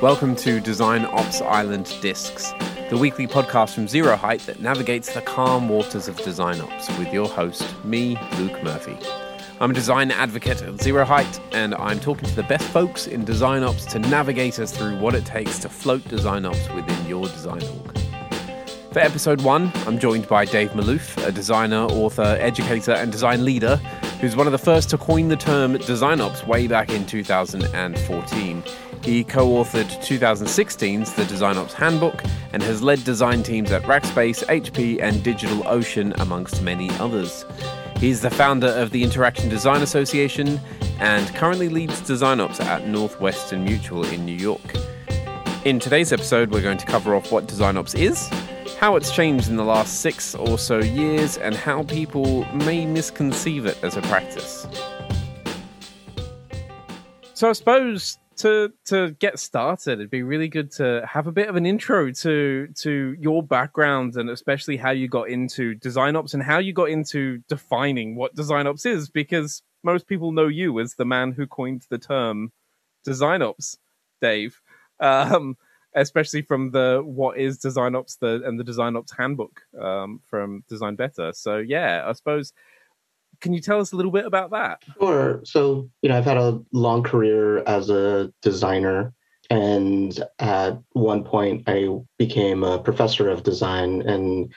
Welcome to Design Ops Island Discs, the weekly podcast from Zero Height that navigates the calm waters of design ops with your host, me, Luke Murphy. I'm a design advocate at Zero Height, and I'm talking to the best folks in design ops to navigate us through what it takes to float design ops within your design org. For episode one, I'm joined by Dave Malouf, a designer, author, educator, and design leader who's one of the first to coin the term design ops way back in 2014. He co authored 2016's The Design Ops Handbook and has led design teams at Rackspace, HP, and DigitalOcean, amongst many others. He's the founder of the Interaction Design Association and currently leads design ops at Northwestern Mutual in New York. In today's episode, we're going to cover off what design ops is, how it's changed in the last six or so years, and how people may misconceive it as a practice. So, I suppose to to get started, it'd be really good to have a bit of an intro to to your background and especially how you got into design ops and how you got into defining what design ops is, because most people know you as the man who coined the term design ops, Dave. Um, especially from the what is design ops the and the design ops handbook um, from design better so yeah i suppose can you tell us a little bit about that? Sure. So you know i've had a long career as a designer and at one point i became a professor of design and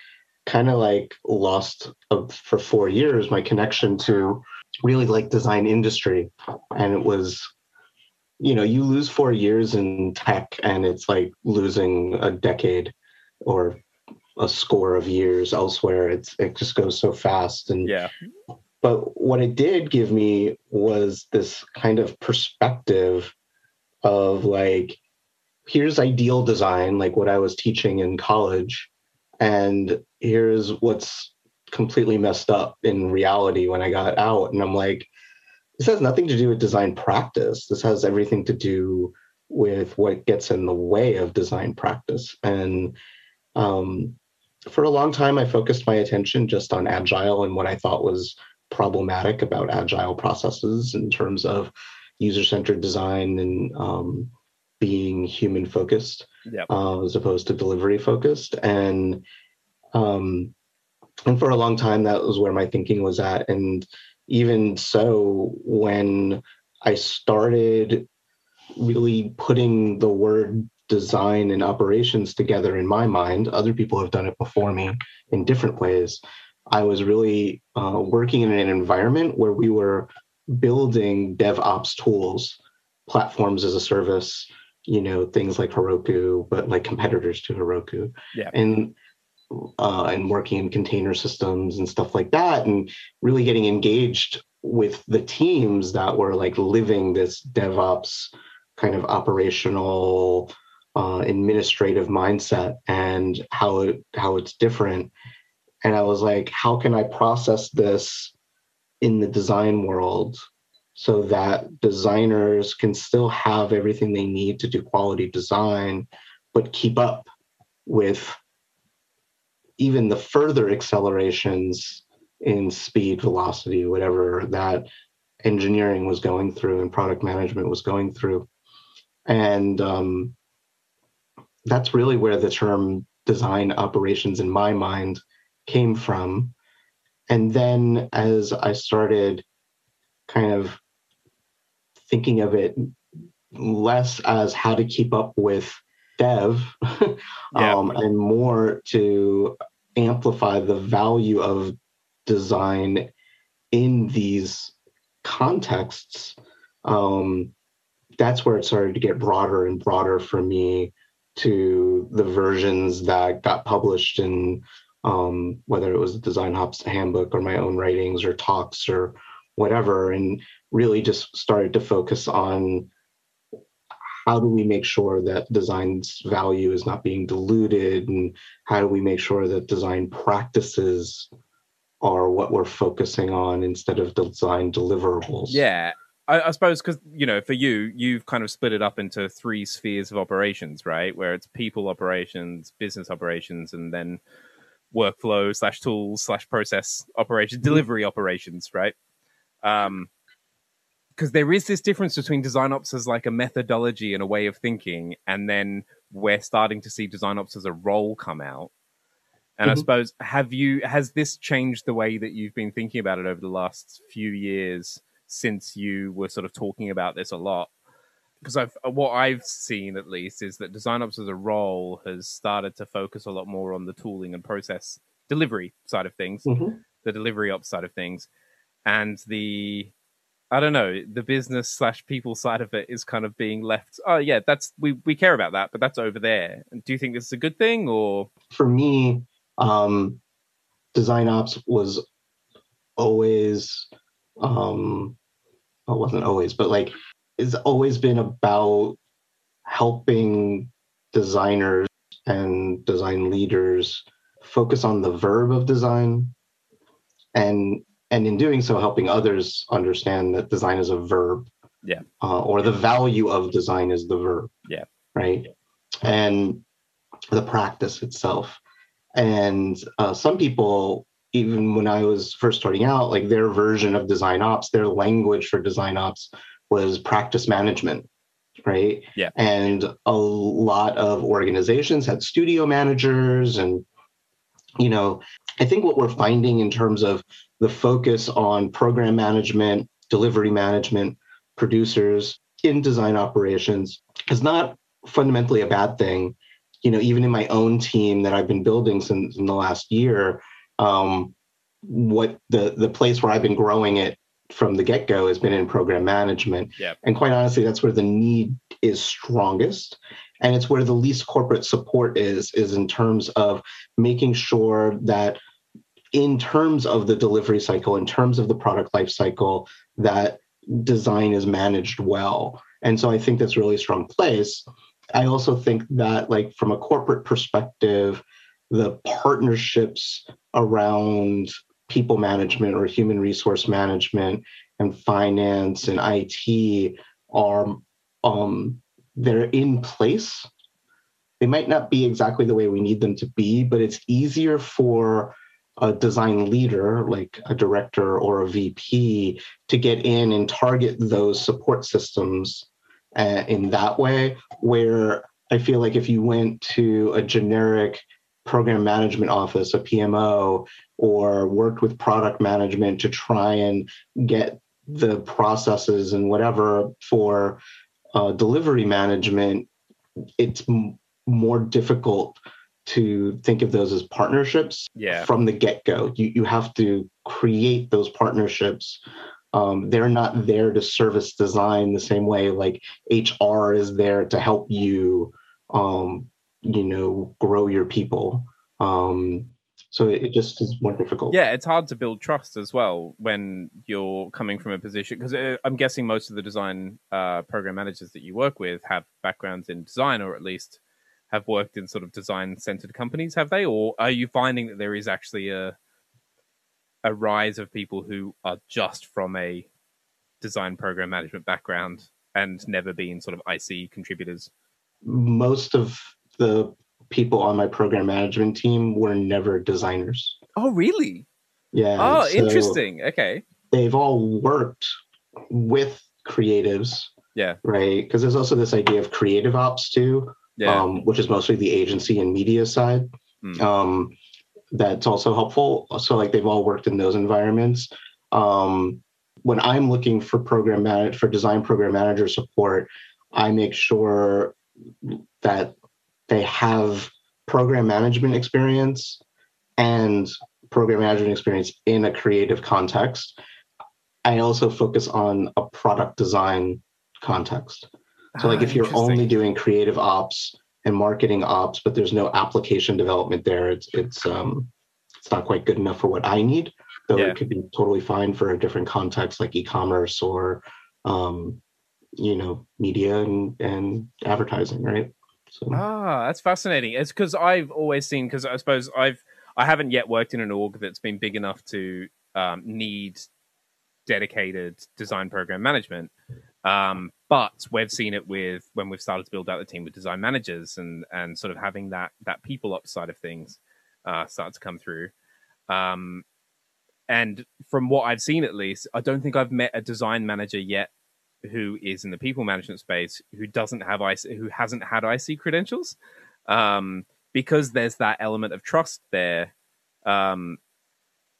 kind of like lost uh, for four years my connection to really like design industry. And it was you know you lose four years in tech and it's like losing a decade or a score of years elsewhere. It's it just goes so fast and yeah but what it did give me was this kind of perspective of like here's ideal design like what i was teaching in college and here's what's completely messed up in reality when i got out and i'm like this has nothing to do with design practice. This has everything to do with what gets in the way of design practice. And um, for a long time, I focused my attention just on agile and what I thought was problematic about agile processes in terms of user centered design and um, being human focused yep. uh, as opposed to delivery focused. And um, and for a long time, that was where my thinking was at. And even so, when I started really putting the word design and operations together in my mind, other people have done it before me in different ways. I was really uh, working in an environment where we were building DevOps tools, platforms as a service, you know, things like Heroku, but like competitors to Heroku. Yeah. And uh, and working in container systems and stuff like that, and really getting engaged with the teams that were like living this DevOps kind of operational uh, administrative mindset and how it how it's different. And I was like, how can I process this in the design world so that designers can still have everything they need to do quality design, but keep up with even the further accelerations in speed, velocity, whatever that engineering was going through and product management was going through. And um, that's really where the term design operations in my mind came from. And then as I started kind of thinking of it less as how to keep up with dev yeah. um, and more to amplify the value of design in these contexts um, that's where it started to get broader and broader for me to the versions that got published in um, whether it was the design ops handbook or my own writings or talks or whatever and really just started to focus on how do we make sure that design's value is not being diluted and how do we make sure that design practices are what we're focusing on instead of design deliverables? Yeah I, I suppose because you know for you you've kind of split it up into three spheres of operations right? Where it's people operations business operations and then workflow slash tools slash process operations mm-hmm. delivery operations right um because there is this difference between design ops as like a methodology and a way of thinking, and then we're starting to see design ops as a role come out. And mm-hmm. I suppose have you has this changed the way that you've been thinking about it over the last few years since you were sort of talking about this a lot? Because I've what I've seen at least is that design ops as a role has started to focus a lot more on the tooling and process delivery side of things, mm-hmm. the delivery ops side of things, and the I don't know, the business slash people side of it is kind of being left. Oh yeah, that's we we care about that, but that's over there. Do you think this is a good thing or? For me, um, design ops was always, um, well, wasn't always, but like it's always been about helping designers and design leaders focus on the verb of design and and in doing so helping others understand that design is a verb. Yeah. Uh, or the value of design is the verb. Yeah. Right? And the practice itself. And uh, some people even when i was first starting out like their version of design ops their language for design ops was practice management right yeah and a lot of organizations had studio managers and you know i think what we're finding in terms of the focus on program management, delivery management, producers in design operations is not fundamentally a bad thing. You know, even in my own team that I've been building since in the last year, um, what the the place where I've been growing it from the get go has been in program management. Yep. And quite honestly, that's where the need is strongest. And it's where the least corporate support is, is in terms of making sure that in terms of the delivery cycle, in terms of the product life cycle, that design is managed well. And so I think that's really a strong place. I also think that, like, from a corporate perspective, the partnerships around people management or human resource management and finance and IT are um, they're in place. They might not be exactly the way we need them to be, but it's easier for a design leader, like a director or a VP, to get in and target those support systems uh, in that way. Where I feel like if you went to a generic program management office, a PMO, or worked with product management to try and get the processes and whatever for uh, delivery management, it's m- more difficult to think of those as partnerships yeah. from the get-go you, you have to create those partnerships um, they're not there to service design the same way like hr is there to help you um, you know grow your people um, so it just is more difficult yeah it's hard to build trust as well when you're coming from a position because uh, i'm guessing most of the design uh, program managers that you work with have backgrounds in design or at least have worked in sort of design centered companies, have they? Or are you finding that there is actually a a rise of people who are just from a design program management background and never been sort of IC contributors? Most of the people on my program management team were never designers. Oh, really? Yeah. Oh, so interesting. Okay. They've all worked with creatives. Yeah. Right. Because there's also this idea of creative ops too, yeah. um, which is mostly the agency and media side. Mm. Um, that's also helpful. So like they've all worked in those environments. Um, when I'm looking for program manage for design program manager support, I make sure that they have program management experience and program management experience in a creative context. I also focus on a product design context. So, like, if ah, you're only doing creative ops and marketing ops, but there's no application development there, it's it's um it's not quite good enough for what I need. Though yeah. it could be totally fine for a different context, like e-commerce or um, you know, media and and advertising, right? So. Ah, that's fascinating. It's because I've always seen because I suppose I've I haven't yet worked in an org that's been big enough to um, need dedicated design program management. Um, but we've seen it with when we've started to build out the team with design managers and and sort of having that that people up side of things uh, start to come through. Um, and from what I've seen, at least, I don't think I've met a design manager yet who is in the people management space who doesn't have IC, who hasn't had IC credentials, um, because there's that element of trust there. Um,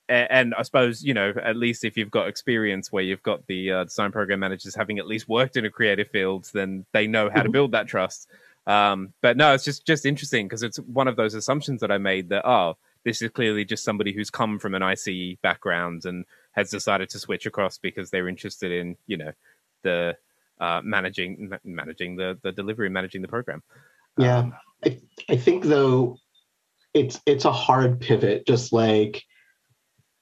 and, and, I suppose you know at least if you've got experience where you've got the uh, design program managers having at least worked in a creative field, then they know how to mm-hmm. build that trust. Um, but no, it's just just interesting because it's one of those assumptions that I made that oh, this is clearly just somebody who's come from an IC background and has decided to switch across because they're interested in you know the uh, managing managing the the delivery, managing the program. Yeah, um, I I think though it's it's a hard pivot. Just like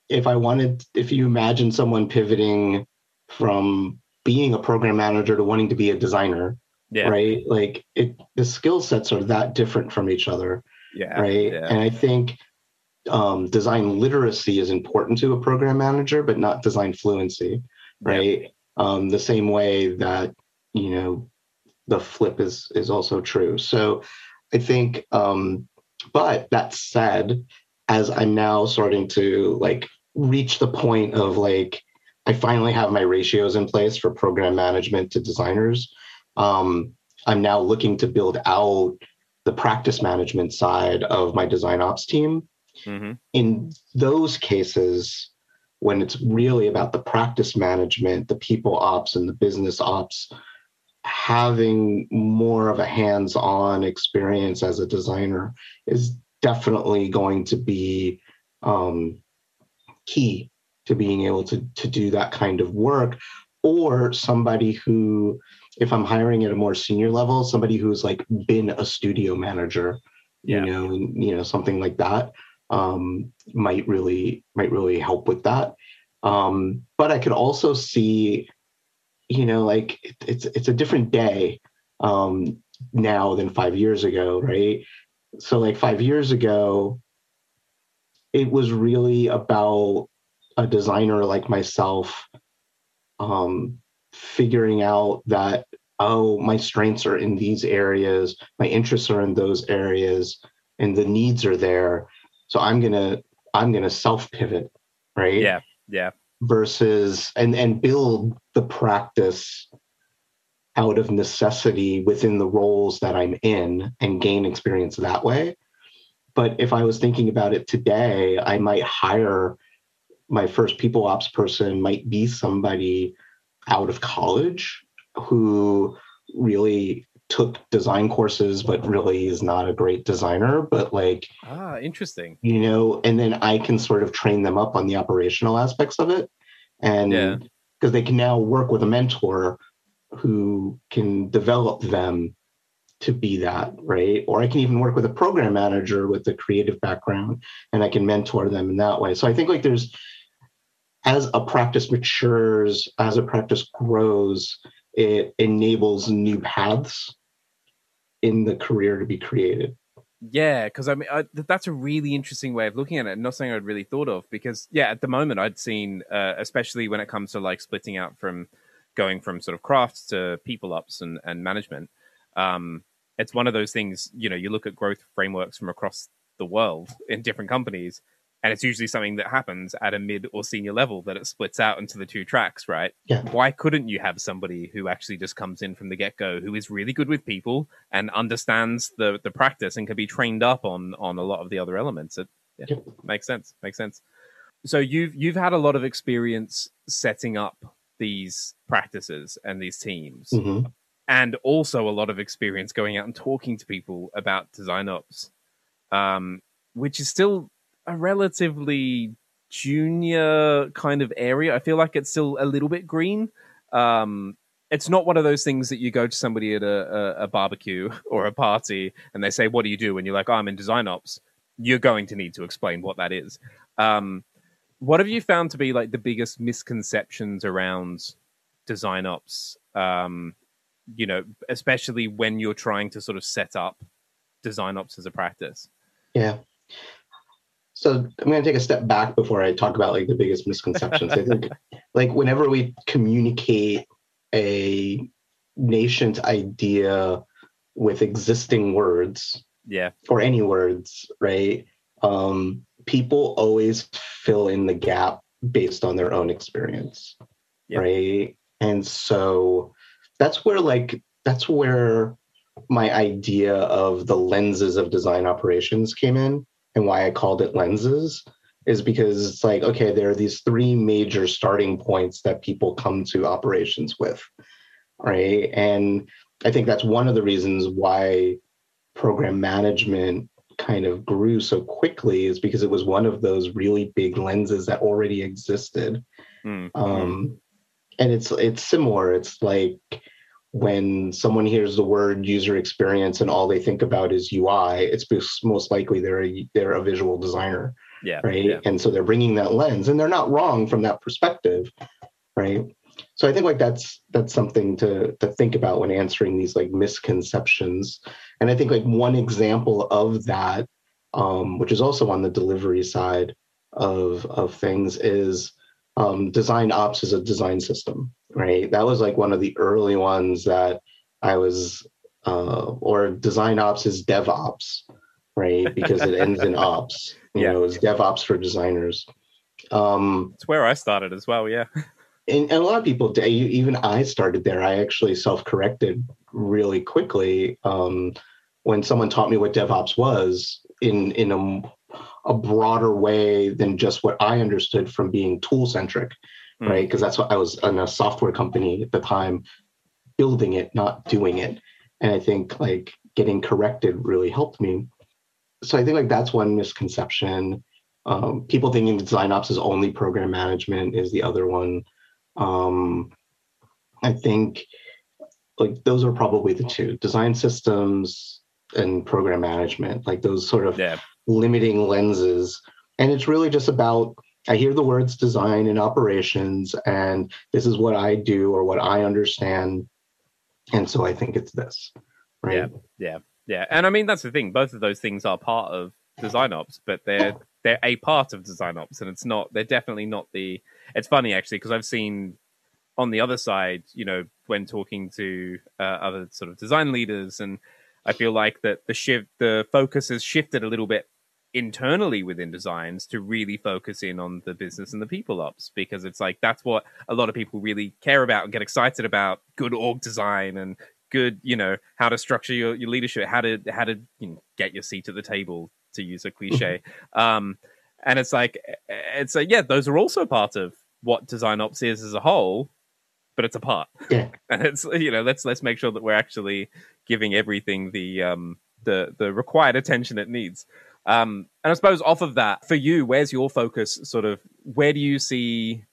if I wanted, if you imagine someone pivoting from being a program manager to wanting to be a designer, yeah. right? Like it, the skill sets are that different from each other. Yeah. Right. Yeah. And I think um, design literacy is important to a program manager, but not design fluency. Right. Um, the same way that you know the flip is is also true. So I think, um, but that said, as I'm now starting to like reach the point of like I finally have my ratios in place for program management to designers. Um, I'm now looking to build out the practice management side of my design ops team. Mm-hmm. In those cases, when it's really about the practice management, the people ops, and the business ops, having more of a hands on experience as a designer is definitely going to be um, key to being able to, to do that kind of work. Or somebody who, if I'm hiring at a more senior level, somebody who's like been a studio manager, yeah. you know, and, you know, something like that um, might really might really help with that. Um, but I could also see, you know, like it, it's it's a different day um, now than five years ago, right? So like five years ago, it was really about a designer like myself um, figuring out that oh my strengths are in these areas my interests are in those areas and the needs are there so I'm gonna I'm gonna self pivot, right? Yeah, yeah. Versus and and build the practice out of necessity within the roles that I'm in and gain experience that way. But if I was thinking about it today, I might hire my first people ops person might be somebody out of college who really took design courses but really is not a great designer but like ah interesting. you know and then i can sort of train them up on the operational aspects of it. And because yeah. they can now work with a mentor who can develop them to be that right? Or i can even work with a program manager with a creative background and i can mentor them in that way. So i think like there's as a practice matures as a practice grows it enables new paths in the career to be created. Yeah, because I mean I, that's a really interesting way of looking at it, not something I'd really thought of. Because yeah, at the moment I'd seen, uh, especially when it comes to like splitting out from going from sort of crafts to people ops and and management. Um, it's one of those things. You know, you look at growth frameworks from across the world in different companies, and it's usually something that happens at a mid or senior level that it splits out into the two tracks right yeah. why couldn't you have somebody who actually just comes in from the get-go who is really good with people and understands the the practice and can be trained up on on a lot of the other elements it yeah, yeah. makes sense makes sense so you've you've had a lot of experience setting up these practices and these teams mm-hmm. and also a lot of experience going out and talking to people about design ops um, which is still a relatively junior kind of area. I feel like it's still a little bit green. Um, it's not one of those things that you go to somebody at a, a, a, barbecue or a party and they say, "What do you do?" and you're like, oh, "I'm in design ops." You're going to need to explain what that is. Um, what have you found to be like the biggest misconceptions around design ops? Um, you know, especially when you're trying to sort of set up design ops as a practice. Yeah so I'm going to take a step back before I talk about like the biggest misconceptions. I think like whenever we communicate a nation's idea with existing words, yeah, or any words, right? Um, people always fill in the gap based on their own experience, right? And so that's where like that's where my idea of the lenses of design operations came in and why I called it lenses is because it's like okay there are these three major starting points that people come to operations with right? And i think that's one of the reasons why program management kind of grew so quickly is because it was one of those really big lenses that already existed. Mm-hmm. um, and it's it's similar. It's like when someone hears the word user experience and all they think about is ui it's most likely they're a, they're a visual designer yeah right? yeah. and so they're bringing that lens and they're not wrong from that perspective right? So i think like that's that's something to to think about when answering these like misconceptions. And i think like one example of that um, which is also on the delivery side of of things is um, design ops is a design system right? That was like one of the early ones that i was uh, or design ops is devops right? Because it ends in ops. You yeah. know it's devops for designers. Um, it's where i started as well yeah. and, and, a lot of people even i started there. I actually self-corrected really quickly um, when someone taught me what devops was in in a, a broader way than just what i understood from being tool centric mm. right because that's what i was in a software company at the time building it not doing it and i think like getting corrected really helped me so i think like that's one misconception um, people thinking design ops is only program management is the other one um, I think like those are probably the two design systems and program management, like those sort of yeah. limiting lenses. And it's really just about I hear the words design and operations, and this is what I do or what I understand. And so I think it's this. Right. Yeah. Yeah. Yeah. And I mean that's the thing. Both of those things are part of design ops, but they're they're a part of design ops, and it's not. They're definitely not the. It's funny actually because I've seen on the other side, you know, when talking to uh, other sort of design leaders, and I feel like that the shift, the focus has shifted a little bit internally within designs to really focus in on the business and the people ops because it's like that's what a lot of people really care about and get excited about good org design and good you know how to structure your, your leadership how to how to you know, get your seat at the table to use a cliche. um, and it's like it's like yeah, those are also part of what design ops is as a whole, but it's a part. Yeah. and it's you know let's let's make sure that we're actually giving everything the um the the required attention it needs. Um, and I suppose off of that, for you, where's your focus? Sort of, where do you see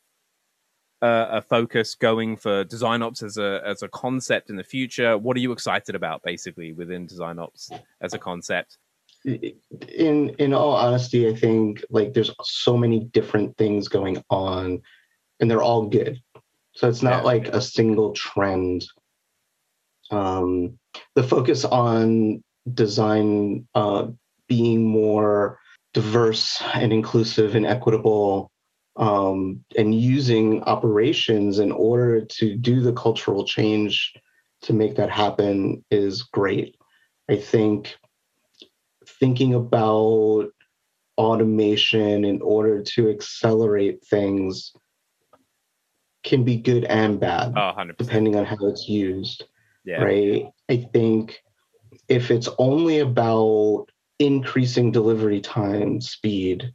uh, a focus going for design ops as a as a concept in the future? What are you excited about, basically, within design ops as a concept? in in all honesty i think like there's so many different things going on and they're all good so it's not yeah. like a single trend um the focus on design uh being more diverse and inclusive and equitable um, and using operations in order to do the cultural change to make that happen is great. I think thinking about automation in order to accelerate things can be good and bad oh, depending on how it's used yeah. right i think if it's only about increasing delivery time speed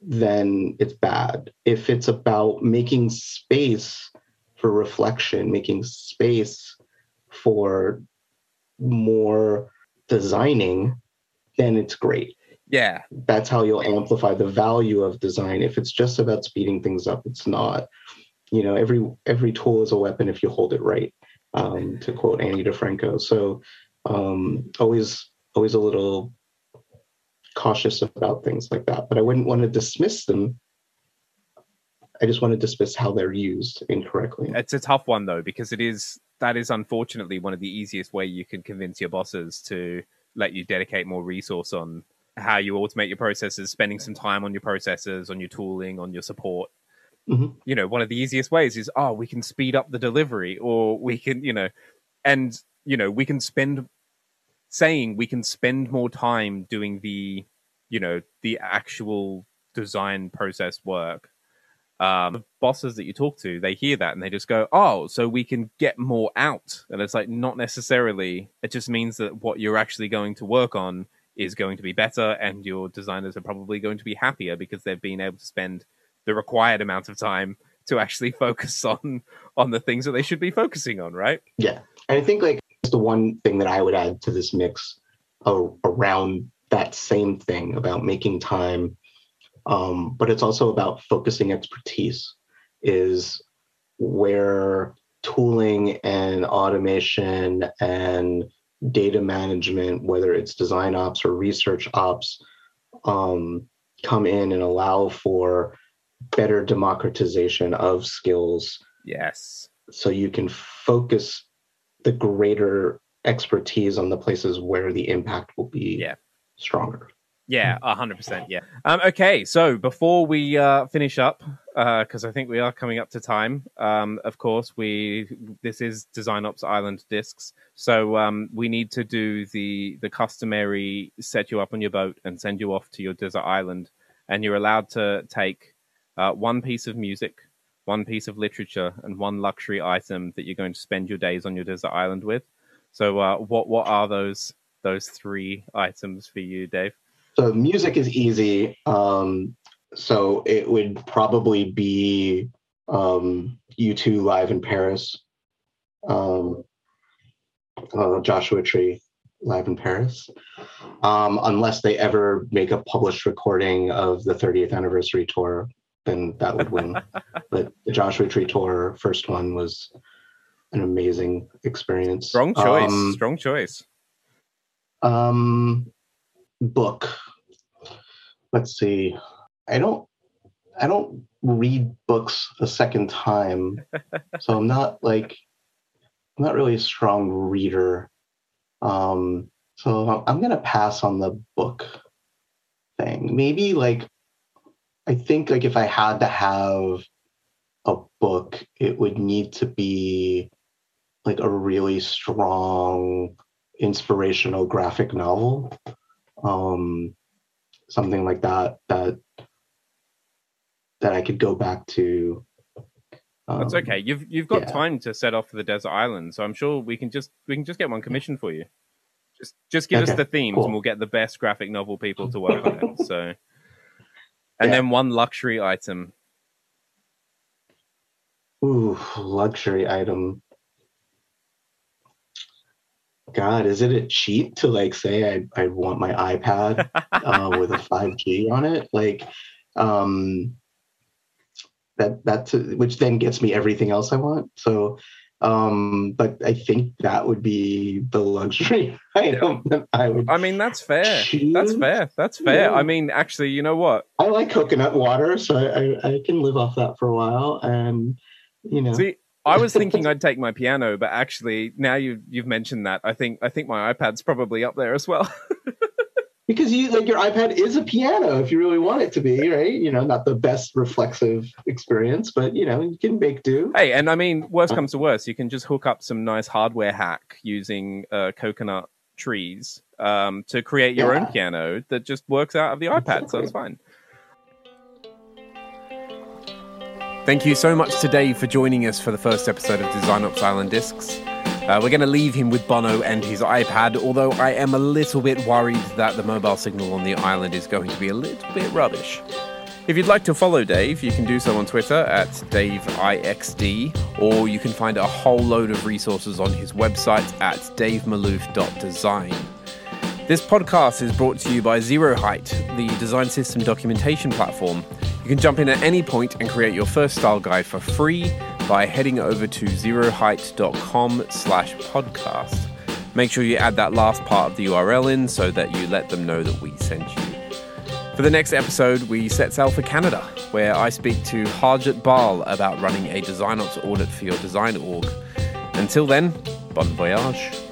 then it's bad if it's about making space for reflection making space for more designing then it's great. Yeah. That's how you'll amplify the value of design. If it's just about speeding things up, it's not. You know, every every tool is a weapon if you hold it right. Um, to quote Ani DiFranco. So um, always always a little cautious about things like that. But I wouldn't want to dismiss them. I just want to dismiss how they're used incorrectly. It's a tough one though, because it is that is unfortunately one of the easiest way you can convince your bosses to let you dedicate more resource on how you automate your processes, spending some time on your processes, on your tooling, on your support. Mm-hmm. You know, one of the easiest ways is, oh, we can speed up the delivery, or we can, you know, and you know, we can spend saying we can spend more time doing the, you know, the actual design process work um, bosses that you talk to, they hear that and they just go, "Oh, so we can get more out." And it's like not necessarily. It just means that what you're actually going to work on is going to be better, and your designers are probably going to be happier because they've been able to spend the required amount of time to actually focus on on the things that they should be focusing on, right? Yeah, and I think like the one thing that I would add to this mix uh, around that same thing about making time um, but it's also about focusing expertise is where tooling and automation and data management whether it's design ops or research ops um, come in and allow for better democratization of skills. Yes. So you can focus the greater expertise on the places where the impact will be yeah. stronger yeah, hundred percent. Yeah. Um, okay, so before we uh, finish up, because uh, I think we are coming up to time. Um, of course, we this is Design Ops Island discs, so um, we need to do the the customary set you up on your boat and send you off to your desert island, and you're allowed to take uh, one piece of music, one piece of literature, and one luxury item that you're going to spend your days on your desert island with. So, uh, what what are those those three items for you, Dave? So music is easy. Um, so it would probably be um, U2 live in Paris, um, uh, Joshua Tree live in Paris, um, unless they ever make a published recording of the 30th anniversary tour, then that would win. but the Joshua Tree tour, first one, was an amazing experience. Strong choice. Um, Strong choice. Um, book. Let's see. I don't I don't read books a second time. so I'm not like I'm not really a strong reader. Um so I'm going to pass on the book thing. Maybe like I think like if I had to have a book, it would need to be like a really strong inspirational graphic novel um, something like that that that I could go back to. Um, That's okay. You've you've got yeah. time to set off for the desert island, so I'm sure we can just we can just get one commissioned for you. Just just give okay, us the themes, cool. and we'll get the best graphic novel people to work on it. So, and yeah. then one luxury item. Ooh, luxury item. God, is it a cheat to like say I, I want my iPad uh, with a 5G on it? Like, um, that that's which then gets me everything else I want. So, um, but I think that would be the luxury item that I would. I mean, that's fair. Choose. That's fair. That's fair. Yeah. I mean, actually, you know what? I like coconut water, so I, I can live off that for a while, and you know. See, I was thinking I'd take my piano, but actually, now you've you've mentioned that, I think I think my iPad's probably up there as well. because you like your iPad is a piano if you really want it to be, right? You know, not the best reflexive experience, but you know, you can make do. Hey, and I mean, worst comes to worst, you can just hook up some nice hardware hack using uh, coconut trees um, to create your yeah. own piano that just works out of the iPad, exactly. so it's fine. Thank you so much today for joining us for the first episode of Design Ops Island Discs. Uh, we're going to leave him with Bono and his iPad, although I am a little bit worried that the mobile signal on the island is going to be a little bit rubbish. If you'd like to follow Dave, you can do so on Twitter at DaveIXD, or you can find a whole load of resources on his website at davemalouf.design. This podcast is brought to you by Zero Height, the design system documentation platform you can jump in at any point and create your first style guide for free by heading over to zeroheight.com slash podcast. Make sure you add that last part of the URL in so that you let them know that we sent you. For the next episode, we set sail for Canada, where I speak to Harjit Bal about running a design audit for your design org. Until then, bon voyage.